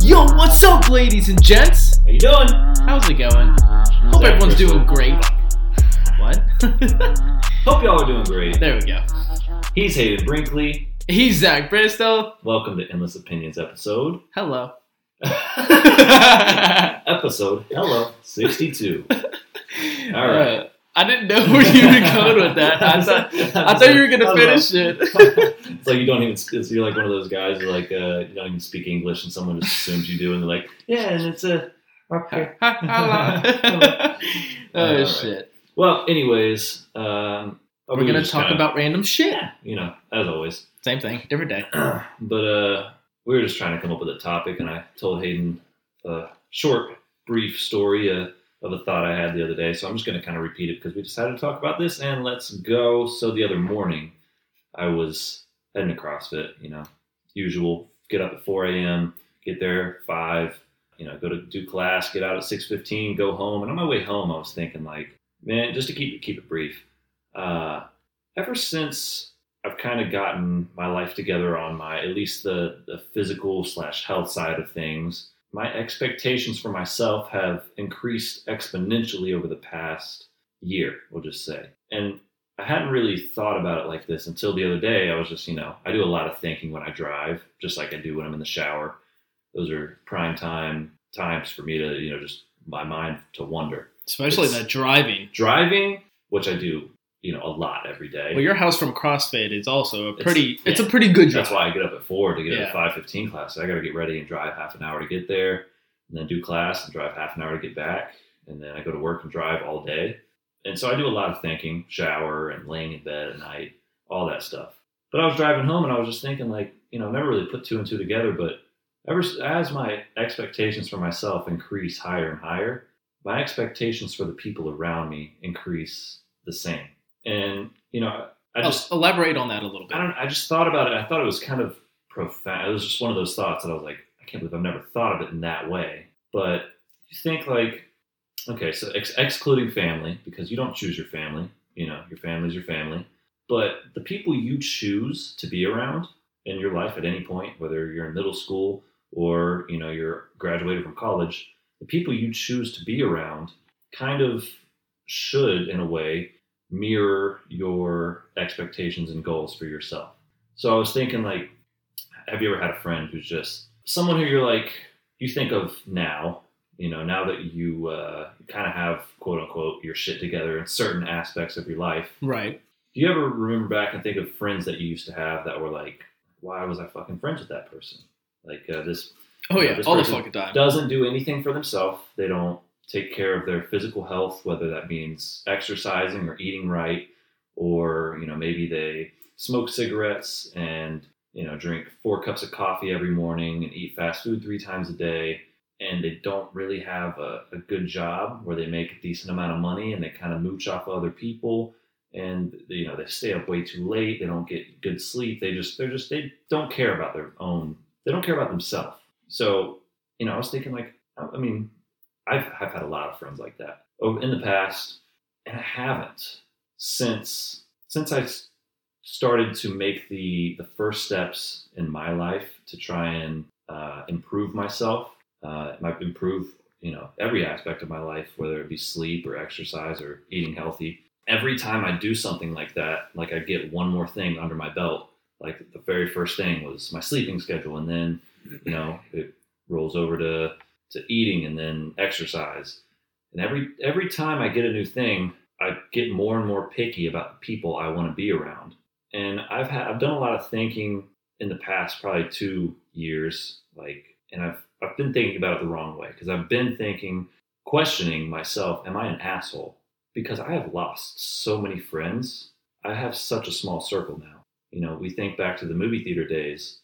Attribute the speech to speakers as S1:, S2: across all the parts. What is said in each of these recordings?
S1: Yo, what's up, ladies and gents?
S2: How you doing?
S1: How's it going? Hope everyone's doing great. What?
S2: Hope y'all are doing great.
S1: there we go.
S2: He's Hayden Brinkley.
S1: He's Zach Bristow.
S2: Welcome to Endless Opinions episode.
S1: Hello.
S2: episode, hello, 62. All right.
S1: Uh, Uh, I didn't know where you were going with that. I thought I thought you were gonna finish it.
S2: it's like you don't even, it's, you're like one of those guys who like, uh, you don't even speak English and someone just assumes you do and they're like, yeah, and it's a, okay.
S1: oh
S2: Alright.
S1: shit.
S2: Well, anyways, um,
S1: We're gonna talk
S2: kinda-
S1: about random shit.
S2: you know, as always.
S1: Same thing, different day.
S2: but uh, we were just trying to come up with a topic, and I told Hayden a short, brief story uh, of a thought I had the other day. So I'm just going to kind of repeat it because we decided to talk about this, and let's go. So the other morning, I was heading to CrossFit. You know, usual. Get up at 4 a.m. Get there five. You know, go to do class. Get out at 6:15. Go home. And on my way home, I was thinking like, man, just to keep keep it brief. Uh, ever since I've kind of gotten my life together on my at least the, the physical slash health side of things. My expectations for myself have increased exponentially over the past year, we'll just say. And I hadn't really thought about it like this until the other day. I was just, you know, I do a lot of thinking when I drive, just like I do when I'm in the shower. Those are prime time times for me to, you know, just my mind to wonder.
S1: Especially
S2: It's-
S1: that driving.
S2: Driving, which I do, you know, a lot every day.
S1: Well, your house from CrossFit is also a pretty. It's,
S2: yeah.
S1: a pretty good drive.
S2: That's why I get up at four to get
S1: Yeah.
S2: at five fifteen class. So I got to get ready and drive half an hour to get there, and then do class and drive half an hour to get back, and then I go to work and drive all day. And so I do a lot of thinking, shower and laying in bed at night, all that stuff. But I was driving home and I was just thinking, like, you know, I never really put two and two together. But ever as my expectations for myself increase higher and higher, my expectations for the people around me increase the same. And you know, I
S1: Oh,
S2: just
S1: elaborate on that a little bit.
S2: I don't. I just thought about it. I thought it was kind of profound. It was just one of those thoughts that I was like, I can't believe I've never thought of it in that way. But you think like, okay, so ex- excluding family because you don't choose your family. You know, your family's your family. But the people you choose to be around in your life at any point, whether you're in middle school or you know you're graduated from college, the people you choose to be around kind of should, in a way, mirror your expectations and goals for yourself. So I was thinking, like, have you ever had a friend who's just someone who you're like, you think of now, you know, now that you uh, kind of have quote unquote your shit together in certain aspects of your life?
S1: right.
S2: Do you ever remember back and think of friends that you used to have that were like, why was I fucking friends with that person? Like uh, this
S1: Oh
S2: Yeah,
S1: all the fucking time.
S2: doesn't do anything for themselves. They don't take care of their physical health, whether that means exercising or eating right, or you know maybe they smoke cigarettes and you know drink four cups of coffee every morning and eat fast food three times a day, and they don't really have a, a good job where they make a decent amount of money and they kind of mooch off of other people. And you know they stay up way too late. They don't get good sleep. They just they're just they don't care about their own. They don't care about themselves. So you know, I was thinking like, I mean, I've, I've had a lot of friends like that over in the past, and I haven't since since I started to make the the first steps in my life to try and uh, improve myself, uh, improve you know every aspect of my life, whether it be sleep or exercise or eating healthy. Every time I do something like that, like I get one more thing under my belt. Like the very first thing was my sleeping schedule, and then you know it rolls over to to eating and then exercise. And every every time I get a new thing, I get more and more picky about the people I want to be around. And I've had I've done a lot of thinking in the past probably 2 years like and I've I've been thinking about it the wrong way because I've been thinking questioning myself, am I an asshole? Because I have lost so many friends. I have such a small circle now. You know, we think back to the movie theater days.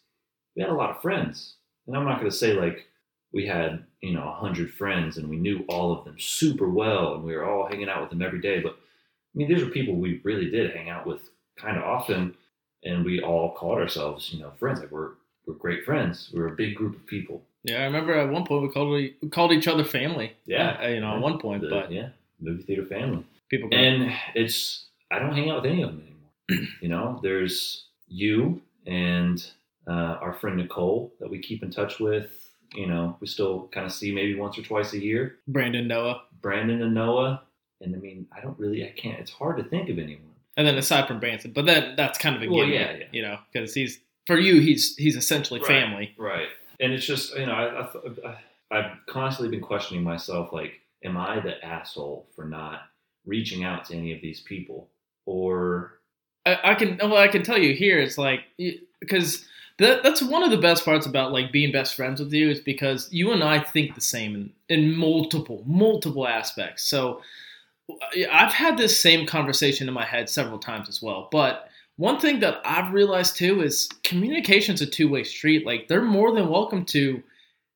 S2: We had a lot of friends. And I'm not going to say like we had, you know, 100 friends and we knew all of them super well and we were all hanging out with them every day. But I mean, these are people we really did hang out with kind of often. And we all called ourselves, you know, friends. Like we're, we're great friends. We're a big group of people.
S1: Yeah, I remember at one point we called we called each other family.
S2: Yeah.
S1: Uh, you know, at one point,
S2: The-
S1: but
S2: yeah, movie theater family.
S1: People
S2: and it's I don't hang out with any of them anymore. you know, there's you and uh, our friend Nicole that we keep in touch with. You know, we still kind of see maybe once or twice a year.
S1: Brandon Noah.
S2: Brandon and Noah, and I mean, I don't really, I can't. It's hard to think of anyone.
S1: And then aside from Branson, but then that's kind of a
S2: Well,
S1: given,
S2: yeah, yeah.
S1: you know, because he's for you, he's he's essentially
S2: Right.
S1: family.
S2: Right. And it's just, you know, I, I, I've constantly been questioning myself like, am I the asshole for not reaching out to any of these people? Or,
S1: I, I can well, I can tell you here, it's like because that that's one of the best parts about like being best friends with you is because you and I think the same in, in multiple multiple aspects. So I've had this same conversation in my head several times as well, but. One thing that I've realized too is communication's a two-way street. Like they're more than welcome to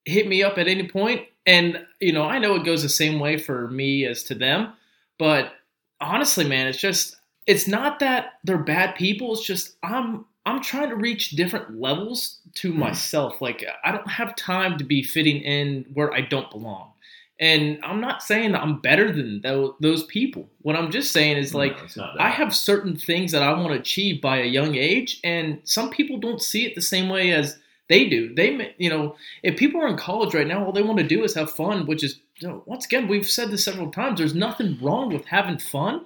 S1: hit me up at any point and you know, I know it goes the same way for me as to them, but honestly, man, it's just it's not that they're bad people. It's just I'm I'm trying to reach different levels to
S2: Hmm.
S1: myself. Like I don't have time to be fitting in where I don't belong. And I'm not saying that I'm better than those, people. What I'm just saying is like
S2: no, it's not that.
S1: I have certain things that I want to achieve by a young age, and some people don't see it the same way as they do. They, may- you know, if people are in college right now, all they want to do is have fun, which is, you know, once again, we've said this several times. There's nothing wrong with having fun,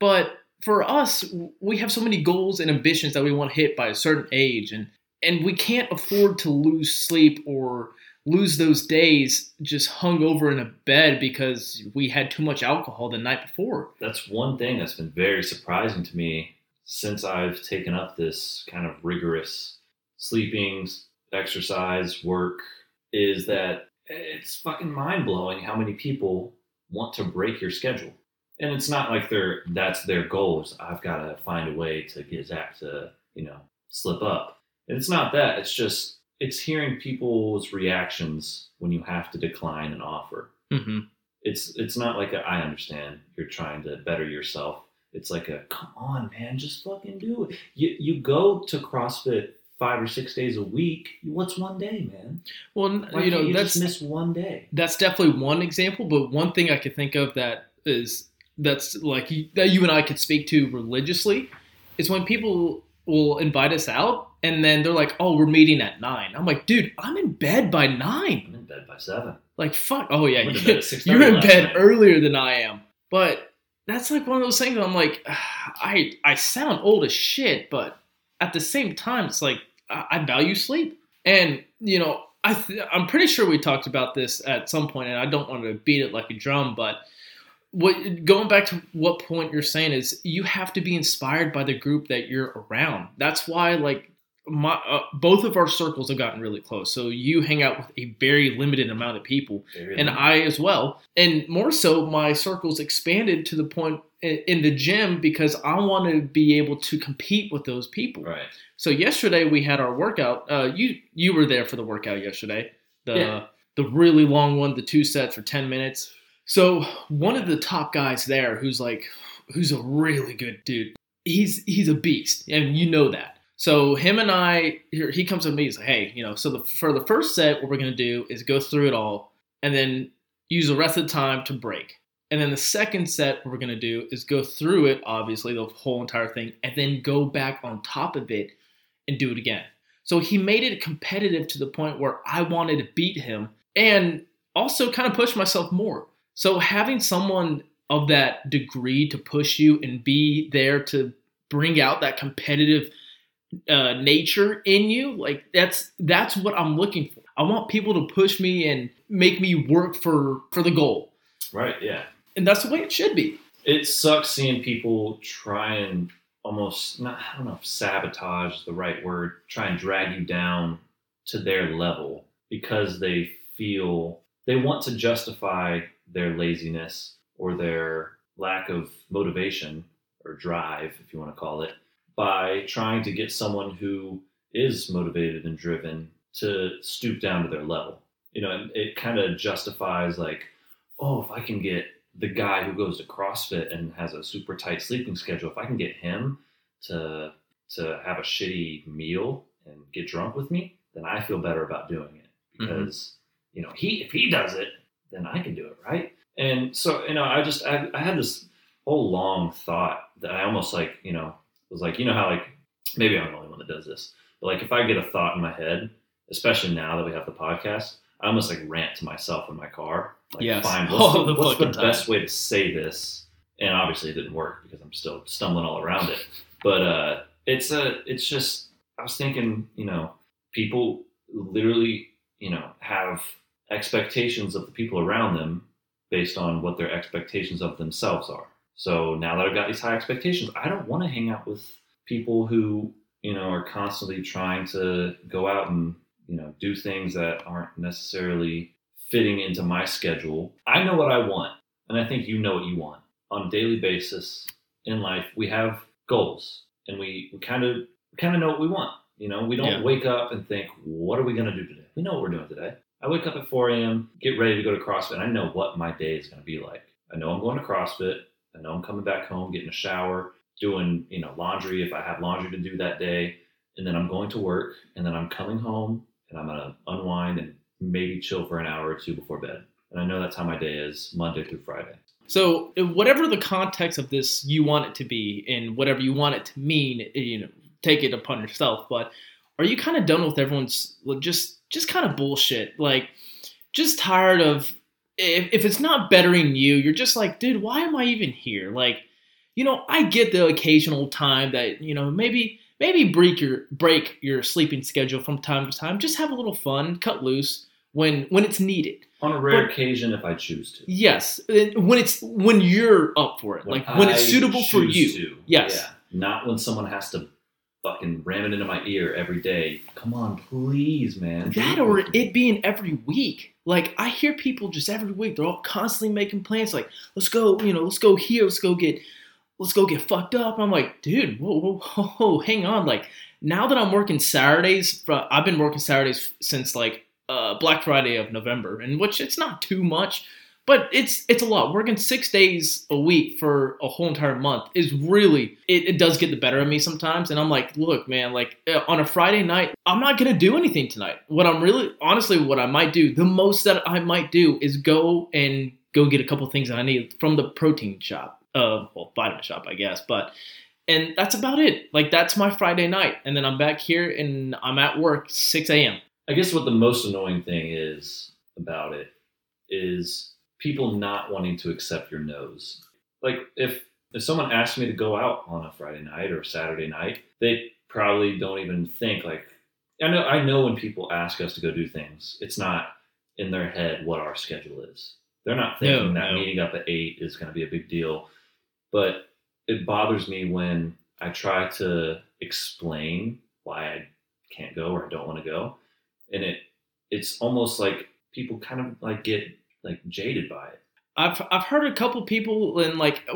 S1: but for us, we have so many goals and ambitions that we want to hit by a certain age, and and we can't afford to lose sleep or lose those days just hung over in a bed because we had too much alcohol the night before.
S2: That's one thing that's been very surprising to me since I've taken up this kind of rigorous sleeping, exercise, work, is that it's fucking mind blowing how many people want to break your schedule. And it's not like they're that's their goals. I've got to find a way to get Zach to, you know, slip up. And it's not that. It's just it's hearing people's reactions when you have to decline an offer
S1: Mm-hmm.
S2: it's it's not like a, I understand you're trying to better yourself. It's like a come on, man, just fucking do it. You you go to CrossFit five or six days a week. What's one day, man?
S1: Well,
S2: Why
S1: you know
S2: you
S1: that's
S2: just miss one day.
S1: that's definitely one example, but one thing I could think of that is that's like that you and I could speak to religiously is when people will invite us out and then they're like, "Oh, we're meeting at 9. I'm like, "Dude, I'm in bed by 9."
S2: I'm in bed by seven.
S1: Like, fuck. Oh yeah,
S2: I went to bed
S1: you're in bed
S2: night.
S1: earlier than I am. But that's like one of those things. I'm like, I I sound old as shit, but at the same time, it's like I, I value sleep, and you know, I th- I'm pretty sure we talked about this at some point, and I don't want to beat it like a drum, but what going back to what point you're saying is you have to be inspired by the group that you're around. That's why like my uh, both of our circles have gotten really close. So you hang out with a very limited amount of people
S2: Very
S1: and
S2: limited.
S1: I as well. And more so, my circles expanded to the point in the gym because I want to be able to compete with those people.
S2: right.
S1: So yesterday we had our workout. Uh, you you were there for the workout yesterday. The
S2: Yeah.
S1: the really long one, the two sets for ten minutes. So one of the top guys there, who's like, who's a really good dude. He's he's a beast, and you know that. So him and I, here he comes to me. He's like, hey, you know, so the, for the first set, what we're gonna do is go through it all, and then use the rest of the time to break. And then the second set, what we're gonna do is go through it, obviously the whole entire thing, and then go back on top of it and do it again. So he made it competitive to the point where I wanted to beat him and also kind of push myself more. So having someone of that degree to push you and be there to bring out that competitive uh, nature in you, like that's that's what I'm looking for. I want people to push me and make me work for for the goal,
S2: Right. Yeah.
S1: and that's the way it should be.
S2: it sucks seeing people try and almost not I don't know if sabotage is the right word, try and drag you down to their level because they feel they want to justify their laziness or their lack of motivation or drive, if you want to call it, by trying to get someone who is motivated and driven to stoop down to their level. You know, and it kind of justifies like, oh, if I can get the guy who goes to CrossFit and has a super tight sleeping schedule, if I can get him to to have a shitty meal and get drunk with me, then I feel better about doing it mm-hmm. because you know he if he does it, then I can do it, right? And so you know, I just I, I had this whole long thought that I almost like, you know, was like, you know how like maybe I'm the only one that does this, but like if I get a thought in my head, especially now that we have the podcast, I almost like rant to myself in my car. Like,
S1: Yes.
S2: find
S1: All
S2: what's, the,
S1: the
S2: what's the best way to say this, and obviously it didn't work because I'm still stumbling all around it. But uh, it's a, it's just I was thinking, you know, people literally, you know, have expectations of the people around them based on what their expectations of themselves are. So now that I've got these high expectations, I don't want to hang out with people who, you know, are constantly trying to go out and, you know, do things that aren't necessarily fitting into my schedule. I know what I want, and I think you know what you want. On a daily basis in life, we have goals and we, we kind of kind of know what we want. You know, we don't
S1: Yeah.
S2: wake up and think, what are we going to do today? We know what we're doing today. I wake up at 4 a.m., get ready to go to CrossFit. And I know what my day is going to be like. I know I'm going to CrossFit. I know I'm coming back home, getting a shower, doing, you know, laundry if I have laundry to do that day. And then I'm going to work. And then I'm coming home and I'm going to unwind and maybe chill for an hour or two before bed. And I know that's how my day is Monday through Friday.
S1: So, whatever the context of this you want it to be, and whatever you want it to mean, you know, take it upon yourself. But are you kind of done with everyone's just just kind of bullshit? Like, just tired of if, if it's not bettering you, you're just like, dude, why am I even here? Like, you know, I get the occasional time that you know maybe maybe break your break your sleeping schedule from time to time. Just have a little fun, cut loose when when it's needed.
S2: On a rare
S1: But-
S2: occasion, if I choose to.
S1: Yes, when it's when you're up for it, like when it's suitable for you.
S2: to.
S1: Yes.
S2: Yeah. Not when someone has to fucking ramming into my ear every day. Come on, please, man.
S1: That or it being every week. Like I hear people just every week, they're all constantly making plans. Like let's go, you know, let's go here, let's go get, let's go get fucked up. I'm like, dude, whoa, whoa, whoa, whoa hang on. Like now that I'm working Saturdays, I've been working Saturdays since like uh, Black Friday of November, and which it's not too much, but it's it's a lot. Working six days a week for a whole entire month is really it, it does get the better of me sometimes. And I'm like, look, man, like uh, on a Friday night, I'm not gonna do anything tonight. What I'm really honestly, what I might do, the most that I might do is go and go get a couple things that I need from the protein shop, uh, well, vitamin shop, I guess, but. And that's about it. Like that's my Friday night, and then I'm back here and I'm at work 6 a.m.
S2: I guess what the most annoying thing is about it is people not wanting to accept your no's. Like if if someone asks me to go out on a Friday night or Saturday night, they probably don't even think like I know I know when people ask us to go do things, it's not in their head what our schedule is. They're not thinking
S1: No,
S2: that
S1: no.
S2: meeting up at eight is going to be a big deal. But it bothers me when I try to explain why I can't go or I don't want to go, and it it's almost like people kind of like get like jaded by it.
S1: I've I've heard a couple people and like,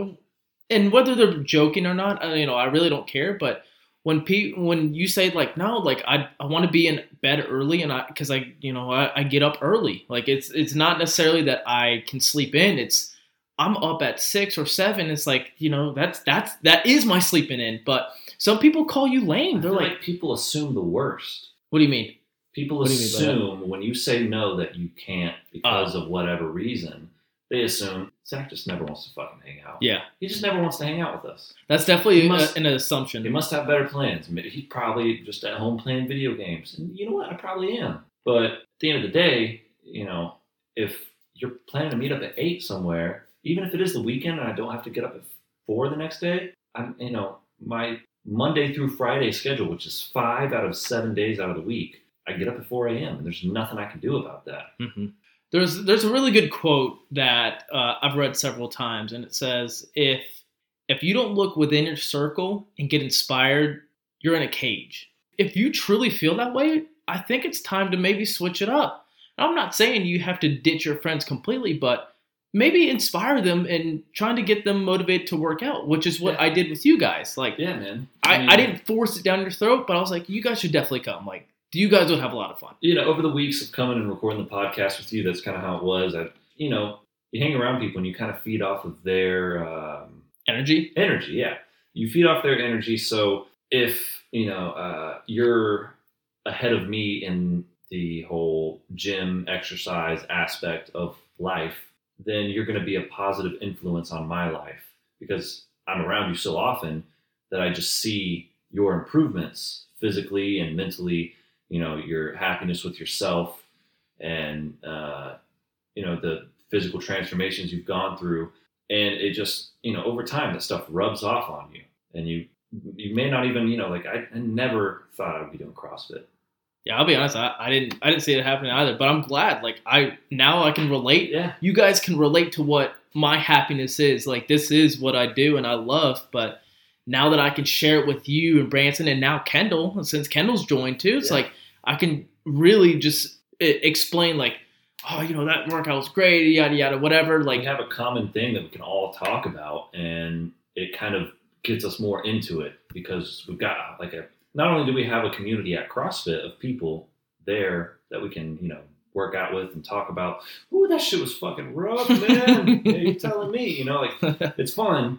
S1: and whether they're joking or not, you know, I really don't care. But when pe- when you say like, no, like I I want to be in bed early and I because I you know I, I get up early. Like it's it's not necessarily that I can sleep in. It's I'm up at six or seven. It's like you know that's that's that is my sleeping in. But some people call you lame. They're like,
S2: like people assume the worst.
S1: what do you mean?
S2: People
S1: What do you mean by that?
S2: assume when you say no that you can't because ah. of whatever reason, they assume Zach just never wants to fucking hang out.
S1: Yeah,
S2: He just never wants to hang out with us.
S1: that's definitely
S2: must-
S1: a, an assumption.
S2: He must have better plans. He's probably just at home playing video games. And you know what? I probably am. But at the end of the day, you know, if you're planning to meet up at eight somewhere, even if it is the weekend and I don't have to get up at four the next day, I'm, you know, my Monday through Friday schedule, which is five out of seven days out of the week, I get up at 4 a.m. and there's nothing I can do about that.
S1: hmm There's there's a really good quote that uh, I've read several times, and it says if if you don't look within your circle and get inspired, you're in a cage. If you truly feel that way, I think it's time to maybe switch it up. I'm not saying you have to ditch your friends completely, but maybe inspire them and trying to get them motivated to work out, which is what
S2: Yeah.
S1: I did with you guys. Like
S2: Yeah, man.
S1: I,
S2: mean,
S1: I didn't force it down your throat, but I was like, you guys should definitely come. Like you guys would have a lot of fun.
S2: you know, over the weeks of coming and recording the podcast with you, that's kind of how it was. I, you know, you hang around people and you kind of feed off of their um,
S1: Energy.
S2: energy. Yeah, you feed off their energy. So if you know uh, you're ahead of me in the whole gym exercise aspect of life, then you're going to be a positive influence on my life. because I'm around you so often that I just see your improvements physically and mentally, you know, your happiness with yourself and, uh, you know, the physical transformations you've gone through. And it just, you know, over time, that stuff rubs off on you. And you, you may not even, you know, like I, I never thought I would be doing CrossFit.
S1: Yeah, I'll be honest. I, I didn't I didn't see it happening either, but I'm glad. Like I now I can relate.
S2: Yeah.
S1: You guys can relate to what my happiness is. Like this is what I do and I love. But now that I can share it with you and Branson and now Kendall, since Kendall's joined too, it's
S2: Yeah.
S1: like I can really just explain like, oh, you know that workout was great, yada yada, whatever.
S2: Like
S1: Like
S2: have a common thing that we can all talk about, and it kind of gets us more into it because we've got like a. Not only do we have a community at CrossFit of people there that we can, you know, work out with and talk about. Ooh, that shit was fucking rough, man. yeah, you telling me, you know, like it's fun,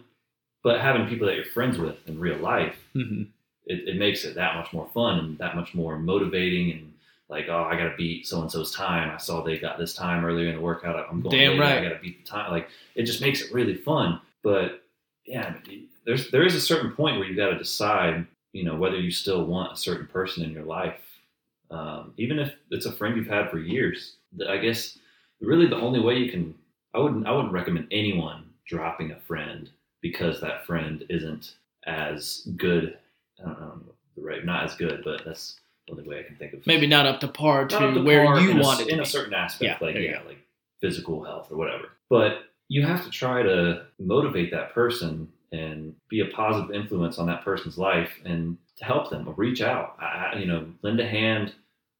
S2: but having people that you're friends with in real life
S1: Mhm.
S2: it, it makes it that much more fun and that much more motivating and like oh I gotta beat so and so's time. I saw they got this time earlier in the workout. I'm going
S1: Damn
S2: later, I gotta beat the time. Like it just makes it really fun. But yeah there's there is a certain point where you got to decide you know whether you still want a certain person in your life. Um, even if it's a friend you've had for years I guess really the only way you can I wouldn't I wouldn't recommend anyone dropping a friend because that friend isn't as good I don't know the right, not as good, but that's the only way I can think of.
S1: maybe not up to par to
S2: to
S1: where
S2: par
S1: you
S2: in
S1: wanted to
S2: in a certain aspect,
S1: Yeah,
S2: like yeah, like physical health or whatever. But you have to try to motivate that person and be a positive influence on that person's life and to help them reach out. I- you know, lend a hand,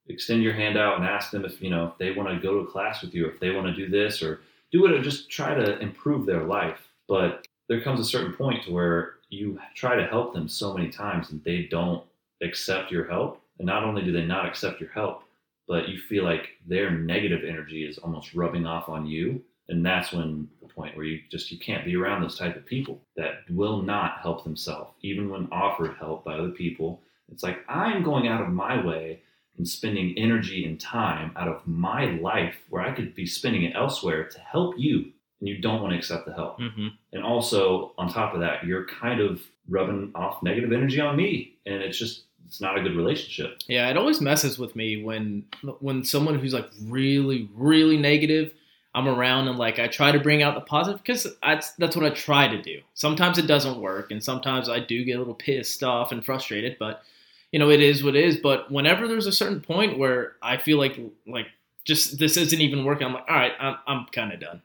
S2: extend your hand out, and ask them if you know if they want to go to class with you, or if they want to do this, or do it, or just try to improve their life. But there comes a certain point to where you try to help them so many times and they don't accept your help. And not only do they not accept your help, but you feel like their negative energy is almost rubbing off on you. And that's when the point where you just you can't be around those type of people that will not help themselves, even when offered help by other people. It's like I'm going out of my way and spending energy and time out of my life where I could be spending it elsewhere to help you, and you don't want to accept the help.
S1: hmm
S2: And also, on top of that, you're kind of rubbing off negative energy on me. And it's just, it's not a good relationship.
S1: Yeah, it always messes with me when when someone who's like really really negative, I'm around and like I try to bring out the positive because that's that's what I try to do. Sometimes it doesn't work, and sometimes I do get a little pissed off and frustrated. But you know, it is what it is. But whenever there's a certain point where I feel like like just this isn't even working, I'm like, all right, I'm I'm kind of done.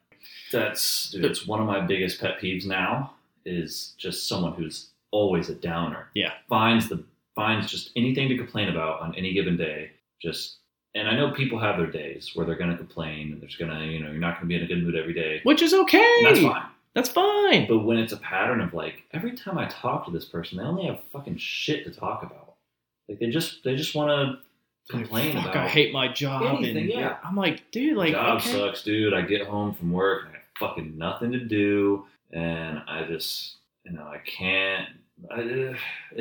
S2: That's, dude, it's one of my biggest pet peeves now is just someone who's always a downer.
S1: Yeah.
S2: Finds the, finds just anything to complain about on any given day. Just, and I know people have their days where they're going to complain and there's going to, you know, you're not going to be in a good mood every day.
S1: Which is okay.
S2: That's fine.
S1: That's fine.
S2: But when it's a pattern of like every time I talk to this person, they only have fucking shit to talk about. Like they just they just want to complain
S1: Fuck,
S2: about.
S1: I hate my job.
S2: anything,
S1: and
S2: yeah.
S1: I'm like, dude, like,
S2: job
S1: okay.
S2: sucks, dude. I get home from work and I fucking nothing to do, and I just you know I can't. I, uh, it,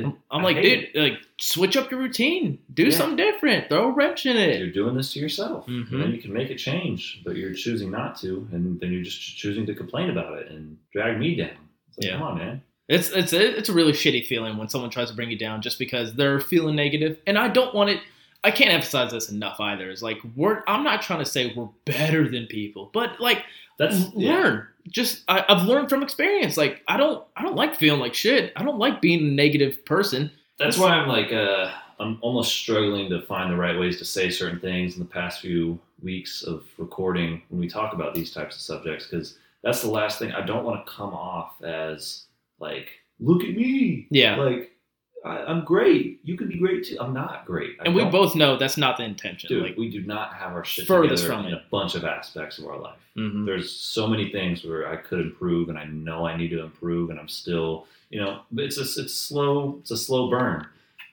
S1: I'm, I'm
S2: I
S1: like, dude, like, switch up your routine. Do
S2: Yeah.
S1: something different. Throw a wrench in
S2: it.
S1: it.
S2: You're doing this to yourself,
S1: Mhm.
S2: and then you can make a change, but you're choosing not to, and then you're just choosing to complain about it and drag me down. It's like,
S1: Yeah.
S2: come on, man.
S1: It's it's a, it's a really shitty feeling when someone tries to bring you down just because they're feeling. And I don't want it. I can't emphasize this enough either. It's like we're. I'm not trying to say we're better than people, but like
S2: That's
S1: l-
S2: yeah.
S1: learn. Just I, I've learned from experience. Like I don't I don't like feeling like shit. I don't like being a negative person.
S2: That's why I'm like, uh, I'm almost struggling to find the right ways to say certain things in the past few weeks of recording when we talk about these types of subjects, because that's the last thing. I don't want to come off as like, look at me.
S1: Yeah.
S2: Like, I, I'm great. You can be great too. I'm not great. I
S1: And we both know that's not the intention.
S2: dude,
S1: like,
S2: we do not have our shit
S1: Furthest
S2: together
S1: from
S2: in
S1: it.
S2: a bunch of aspects of our life
S1: mhm.
S2: there's so many things where I could improve, and I know I need to improve, and I'm still, you know, it's a, it's slow, it's a slow burn.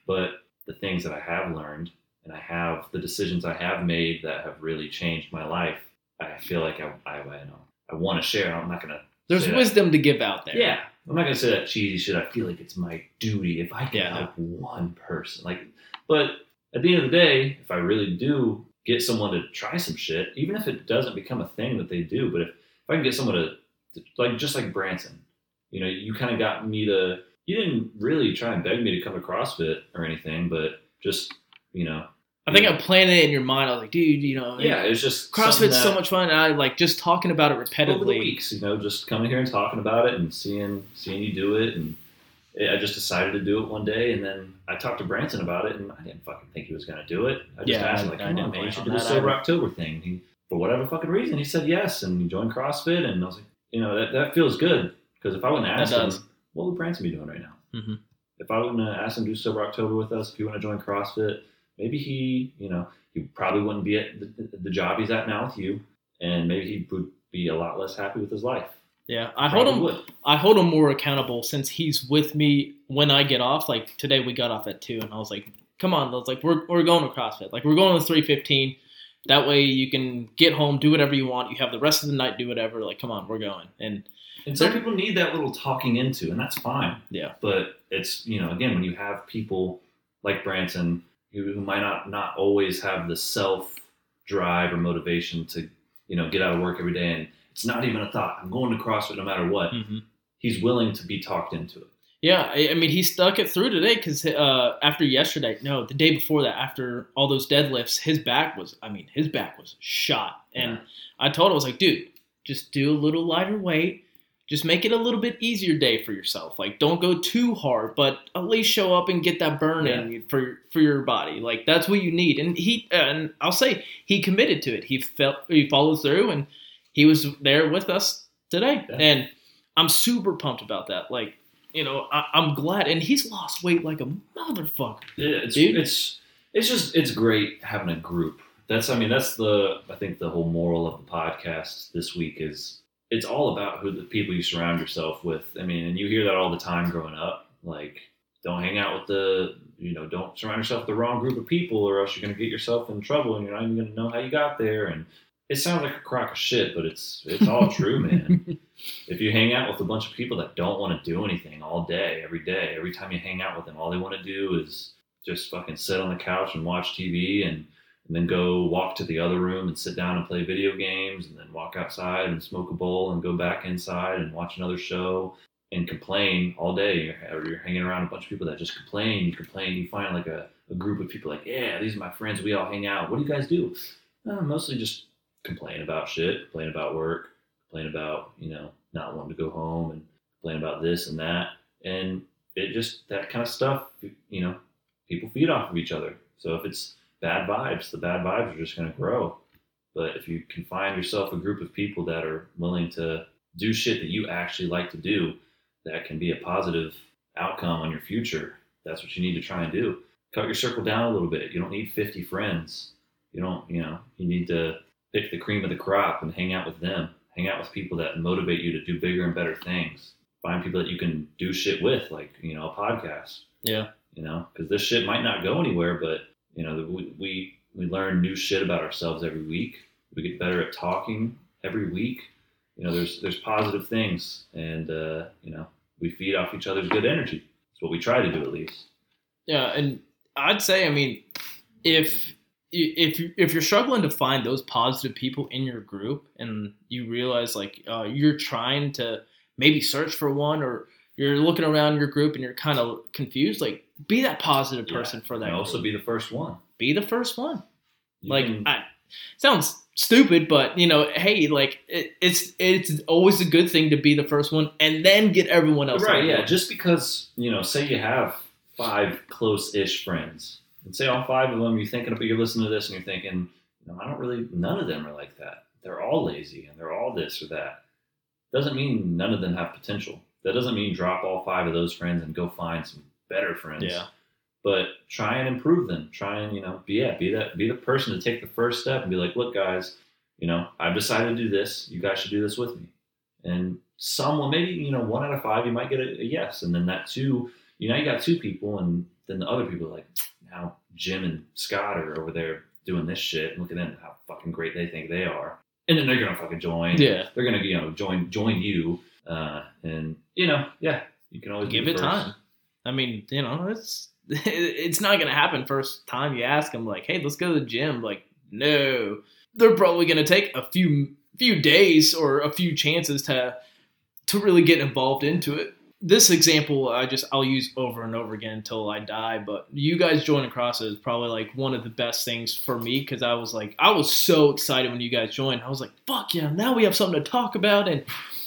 S2: But the things that I have learned, and I have the decisions I have made that have really changed my life, I feel like I, I, I know I want to share. I'm not gonna.
S1: there's
S2: say that.
S1: wisdom to give out there.
S2: Yeah, I'm not gonna say that cheesy shit. I feel like it's my duty if I can
S1: Yeah.
S2: help one person. Like, but at the end of the day, if I really do get someone to try some shit, even if it doesn't become a thing that they do, but if, if I can get someone to, to like just like Branson, you know, you kind of got me to. You didn't really try and beg me to come to CrossFit or anything, but just you know,
S1: I think I planted it in your mind. I was like, dude, you know,
S2: yeah, it was just
S1: CrossFit's so much fun. And I like just talking about it
S2: over the
S1: repetitively.
S2: weeks, you know, just coming here and talking about it and seeing seeing you do it, and I just decided to do it one day, and then I talked to Branson about it, and I didn't fucking think he was going to do it. I just
S1: Yeah,
S2: asked him like,
S1: I
S2: "Come
S1: didn't
S2: on, man, you should do the
S1: that
S2: sober
S1: either.
S2: October thing." He, for whatever fucking reason, he said yes, and he joined CrossFit, and I was like, you know, that that feels good because if I wouldn't
S1: That
S2: ask him, what would Branson be doing right now?
S1: Mhm.
S2: If I wouldn't have asked him to do sober October with us, if you want to join CrossFit, maybe he, you know, he probably wouldn't be at the, the job he's at now with you, and maybe he would be a lot less happy with his life.
S1: Yeah, I hold him.
S2: would.
S1: I hold him more accountable since he's with me when I get off. Like today, we got off at two, and I was like, "Come on!" I was like, "We're we're going to CrossFit. Like we're going to three fifteen. That way you can get home, do whatever you want. You have the rest of the night, do whatever. Like, come on, we're going." And
S2: And some people need that little talking into, and that's fine.
S1: Yeah.
S2: But it's you know again when you have people like Branson who, might not not always have the self drive or motivation to you know get out of work every day, and it's not even a thought. I'm going to CrossFit no matter what. He's willing to be talked into it.
S1: yeah, I, I mean, he stuck it through today because uh, after yesterday, no, the day before that, after all those deadlifts, his back was. I mean, his back was shot, and
S2: Yeah.
S1: I told him, I was like, dude, just do a little lighter weight. Just make it a little bit easier day for yourself. Like, don't go too hard, but at least show up and get that burn in for for your body. Like, that's what you need. And he and I'll say he committed to it. He felt he followed through, and he was there with us today.
S2: Yeah.
S1: And I'm super pumped about that. Like, you know, I, I'm glad. And he's lost weight like a motherfucker.
S2: Yeah, it's
S1: Dude.
S2: it's it's just it's great having a group. That's I mean that's the I think the whole moral of the podcast this week is it's all about who the people you surround yourself with. I mean, and you hear that all the time growing up. Like, don't hang out with the you know don't surround yourself with the wrong group of people, or else you're gonna get yourself in trouble, and you're not even gonna know how you got there. And it sounds like a crock of shit, but it's it's all true, man. If you hang out with a bunch of people that don't want to do anything all day, every day, every time you hang out with them, all they want to do is just fucking sit on the couch and watch TV and, and then go walk to the other room and sit down and play video games and then walk outside and smoke a bowl and go back inside and watch another show and complain all day. You're, hanging around a bunch of people that just complain. You complain. You find like a, a group of people like, yeah, these are my friends. We all hang out. What do you guys do? Uh, mostly just complain about shit, complain about work, complain about you know not wanting to go home and complain about this and that and it just that kind of stuff you know people feed off of each other so if it's bad vibes the bad vibes are just going to grow but if you can find yourself a group of people that are willing to do shit that you actually like to do that can be a positive outcome on your future that's what you need to try and do cut your circle down a little bit you don't need 50 friends you don't you know you need to pick the cream of the crop and hang out with them. Hang out with people that motivate you to do bigger and better things. Find people that you can do shit with, like you know, a podcast.
S1: Yeah.
S2: You know, because this shit might not go anywhere, but you know, we, we we learn new shit about ourselves every week. We get better at talking every week. You know, there's there's positive things, and uh, you know, we feed off each other's good energy. That's what we try to do, at least.
S1: Yeah, and I'd say, I mean, if if you if you're struggling to find those positive people in your group, and you realize like uh, you're trying to maybe search for one, or you're looking around your group and you're kind of confused, like be that positive
S2: Yeah.
S1: person for that.
S2: And also
S1: group.
S2: be the first one.
S1: be the first one.
S2: You
S1: like
S2: can-
S1: I, sounds stupid, but you know, hey, like it, it's it's always a good thing to be the first one, and then get everyone else.
S2: Right, yeah.
S1: board.
S2: Just because, you know, say you have five close ish friends, and say all five of them, you're thinking about, you're listening to this and you're thinking, know, I don't really, none of them are like that. They're all lazy and they're all this or that. Doesn't mean none of them have potential. That doesn't mean drop all five of those friends and go find some better friends.
S1: Yeah.
S2: But try and improve them. Try and, you know, be, yeah, be that, be the person to take the first step and be like, look, guys, you know, I've decided to do this. You guys should do this with me. And someone, maybe, you know, one out of five, you might get a, a yes. And then that two, you know, you got two people, and then the other people are like, now Jim and Scott are over there doing this shit. And look at them, how fucking great they think they are. And then they're going to fucking join.
S1: Yeah.
S2: They're going to, you know, join, join you. Uh, and, you know, yeah, you can always
S1: give it
S2: first.
S1: time. I mean, you know, it's it's not gonna happen first time you ask them. Like, hey, let's go to the gym. Like, no, they're probably gonna take a few few days or a few chances to to really get involved into it. This example I just I'll use over and over again until I die. But you guys joining CrossFit is probably like one of the best things for me because I was like I was so excited when you guys joined. I was like, fuck yeah, now we have something to talk about, and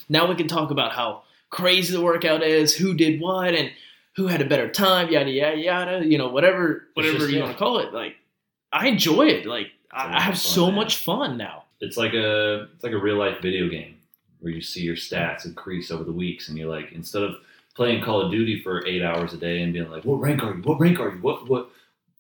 S1: now we can talk about how crazy the workout is, who did what, and who had a better time, yada yada yada. You know, whatever whatever
S2: just-
S1: you
S2: yeah.
S1: want to call it. Like I enjoy it. Like I I have
S2: fun,
S1: so
S2: man.
S1: much fun now.
S2: It's like a it's like a real life video game where you see your stats increase over the weeks, and you're like instead of playing Call of Duty for eight hours a day and being like, what rank are you? What rank are you? What what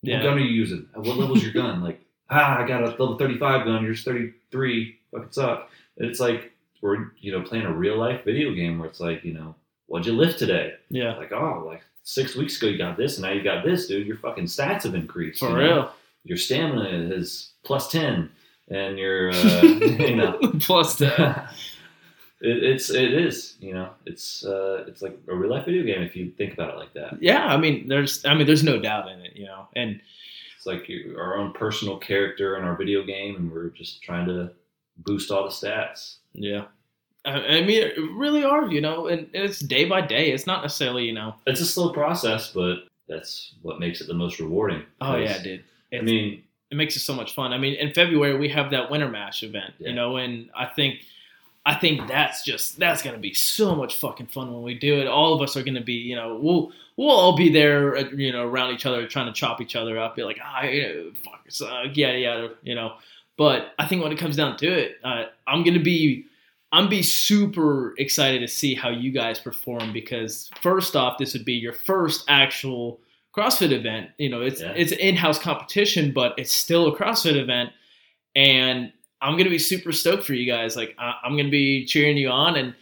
S1: Yeah.
S2: what gun are you using? At What level's your gun? Like ah, I got a level thirty five gun. You're thirty three. Fucking suck. It's like we're you know playing a real life video game where it's like you know what'd you lift today?
S1: Yeah,
S2: Like oh like six weeks ago you got this and now you got this, dude. Your fucking stats have increased.
S1: for
S2: you know?
S1: real.
S2: your stamina is plus 10 and your uh, you know
S1: Plus that.
S2: it, it's it is you know it's uh it's like a real life video game if you think about it like that
S1: yeah, I mean, there's I mean, there's no doubt in it. You know, and
S2: it's like our own personal character in our video game and we're just trying to boost all the stats
S1: yeah. I, mean, it really are, you know, and it's day by day. It's not necessarily, you know.
S2: it's a slow process but that's what makes it the most rewarding
S1: Oh yeah, dude.
S2: i mean
S1: it makes it so much fun. I mean, in February we have that winter mash event,
S2: Yeah.
S1: you know, and I think I think that's just that's gonna be so much fucking fun when we do it. All of us are gonna be, you know, we'll we'll all be there, you know, around each other, trying to chop each other up, be like, ah, you know, fuck, it's, uh, yada yada, you know. But I think when it comes down to it, uh, I'm gonna be. I'm be super excited to see how you guys perform because first off, this would be your first actual CrossFit event. You know, it's
S2: Yeah.
S1: it's an in-house competition, but it's still a CrossFit event, and I'm gonna be super stoked for you guys. Like I, I'm gonna be cheering you on, and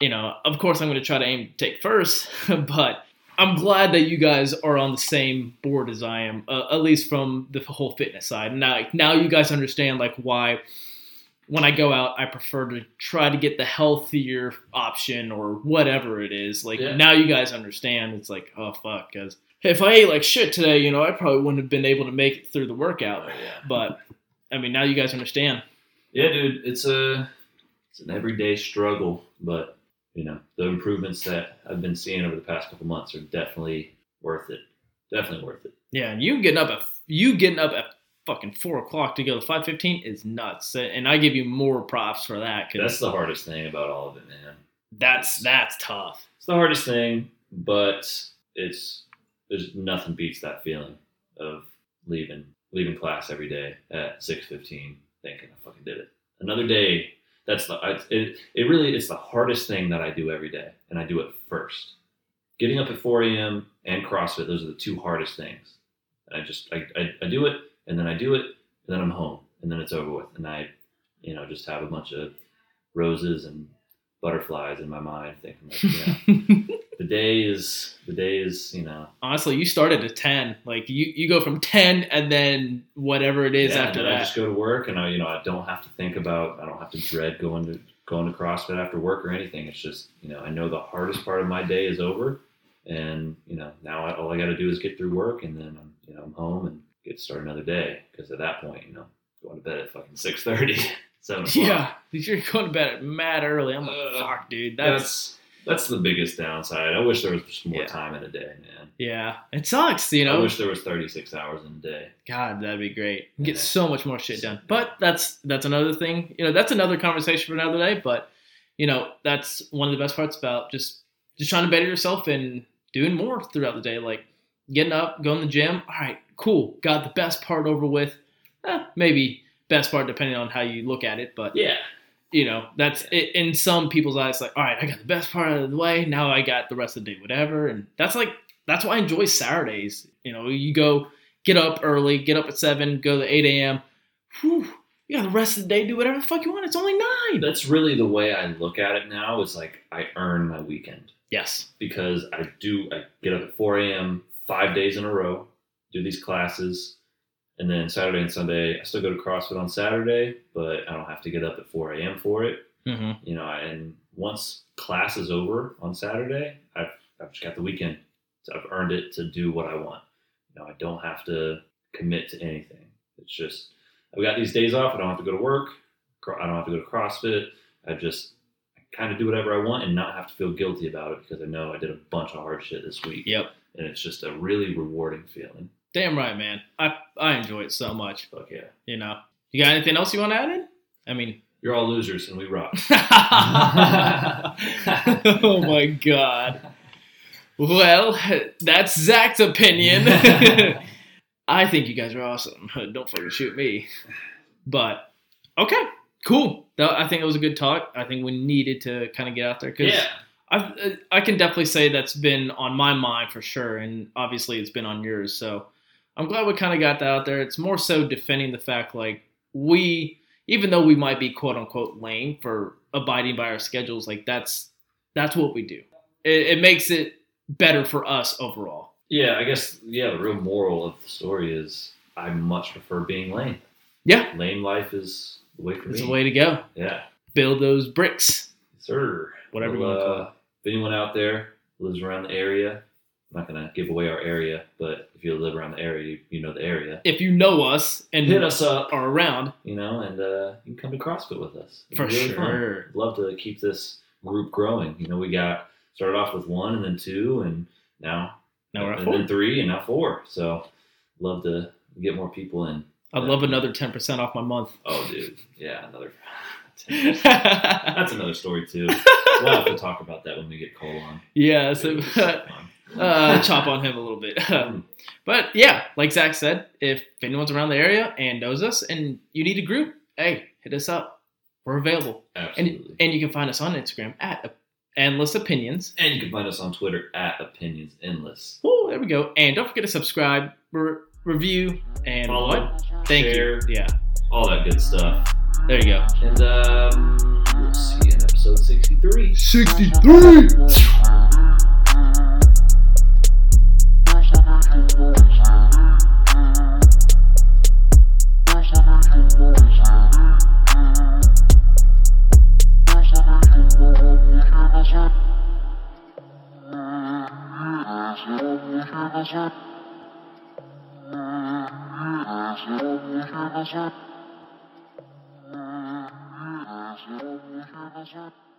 S1: you know, of course, I'm gonna try to aim to take first, but I'm glad that you guys are on the same board as I am, uh, at least from the whole fitness side. Now, like, now you guys understand like why when I go out, I prefer to try to get the healthier option or whatever it is. Like
S2: Yeah.
S1: now you guys understand. It's like, oh fuck, because if I ate like shit today, you know, I probably wouldn't have been able to make it through the workout.
S2: Oh, yeah
S1: But I mean, now you guys understand.
S2: yeah dude it's a it's an everyday struggle but you know the improvements that i've been seeing over the past couple months are definitely worth it definitely worth it
S1: Yeah, and you getting up at you getting up at fucking four o'clock to go to five fifteen is nuts, and I give you more props for that
S2: Cause
S1: That's
S2: the hardest thing about all of it, man.
S1: that's that's tough.
S2: It's the hardest thing, but it's there's nothing beats that feeling of leaving leaving class every day at six fifteen, thinking I fucking did it. Another day. That's the I- it. It really is the hardest thing that I do every day, and I do it first. Getting up at four a.m. and CrossFit; those are the two hardest things. And I just I, I, I do it, and then I do it, and then I'm home, and then it's over with, and I, you know, just have a bunch of roses and butterflies in my mind, thinking like, yeah, the day is the day is you know
S1: Honestly, you started at ten. Like you, you go from ten and then whatever it is
S2: yeah,
S1: after
S2: and then I just go to work and I you know I don't have to think about I don't have to dread going to going to CrossFit after work or anything. It's just you know I know the hardest part of my day is over, and you know now I, all I got to do is get through work and then I'm you know I'm home and get to start another day because at that point you know going to bed at fucking six thirty. Seven o'clock.
S1: yeah, you're going to bed at mad early. I'm like,
S2: Uh,
S1: fuck, dude. That's,
S2: that's that's the biggest downside. I wish there was just more
S1: Yeah.
S2: time in a day, man.
S1: yeah, it sucks. You know.
S2: I wish there was 36 hours in a day.
S1: God, that'd be great. You Get
S2: Yeah.
S1: so much more shit done. But that's that's another thing. You know, that's another conversation for another day. But you know, that's one of the best parts about just just trying to better yourself and doing more throughout the day. Like getting up, going to the gym. All right, cool. Got the best part over with. Eh, maybe best part depending on how you look at it. But
S2: Yeah.
S1: you know, that's it, in some people's eyes. Like, all right, I got the best part out of the way. Now I got the rest of the day, whatever. And that's like that's why I enjoy Saturdays. You know, you go get up early, get up at seven, go to eight a.m. Whew, you got the rest of the day, do whatever the fuck you want. It's only nine.
S2: That's really the way I look at it now is like I earn my weekend
S1: Yes.
S2: because I do, I get up at 4 a.m. five days in a row, do these classes. And then Saturday and Sunday, I still go to CrossFit on Saturday, but I don't have to get up at 4 a.m. for it.
S1: Mm-hmm.
S2: you know, and once class is over on Saturday, I've, I've just got the weekend. So I've earned it to do what I want. You know, I don't have to commit to anything. It's just, I've got these days off. I don't have to go to work. I don't have to go to CrossFit. I just, I kind of do whatever I want and not have to feel guilty about it because I know I did a bunch of hard shit this week.
S1: Yep.
S2: And it's just a really rewarding feeling.
S1: Damn right, man. I I enjoy it so much.
S2: Fuck yeah.
S1: You know. You got anything else you want to add in? I mean.
S2: You're all losers and we rock.
S1: oh my god. Well, that's Zach's opinion. I think you guys are awesome. Don't fucking shoot me. But okay, cool. I think it was a good talk. I think we needed to kind of get out there because
S2: yeah.
S1: I I can definitely say that's been on my mind for sure, and obviously it's been on yours. So I'm glad we kind of got that out there. It's more so defending the fact like we, even though we might be quote unquote lame for abiding by our schedules, like that's that's what we do. It, it makes it better for us overall.
S2: Yeah, I guess yeah, the real moral of the story is I much prefer being lame.
S1: Yeah,
S2: Lame life is the way for
S1: it's
S2: me.
S1: a way to go.
S2: Yeah.
S1: Build those bricks.
S2: Sir.
S1: Whatever you wanna call
S2: uh, If anyone out there lives around the area, I'm not gonna give away our area, but if you live around the area, you, you know the area.
S1: If you know us and
S2: Hit us up,
S1: are around,
S2: you know, and uh, you can come to CrossFit with us. It'd
S1: for
S2: really
S1: sure.
S2: I'd love to keep this group growing. You know, we got started off with one and then two and now
S1: Now we're at
S2: and
S1: four.
S2: then three and now four. So love to get more people in.
S1: I'd love another ten percent off my month.
S2: Oh dude. Yeah, another that's another story too. We'll have to talk about that when we get Cole on.
S1: yeah, so
S2: It was so fun.
S1: uh, chop on him a little bit. but yeah, like Zach said, if anyone's around the area and knows us and you need a group, hey, hit us up. We're available.
S2: Absolutely.
S1: And and you can find us on Instagram at Endless Opinions.
S2: And you can find us on Twitter at Opinions Endless.
S1: Woo, there we go. And don't forget to subscribe, re- review, and
S2: Follow,
S1: what? Thank
S2: share.
S1: you. Yeah,
S2: All that good stuff.
S1: There you go.
S2: And um, we'll see you in episode 63.
S1: 63!
S3: Shut Raja.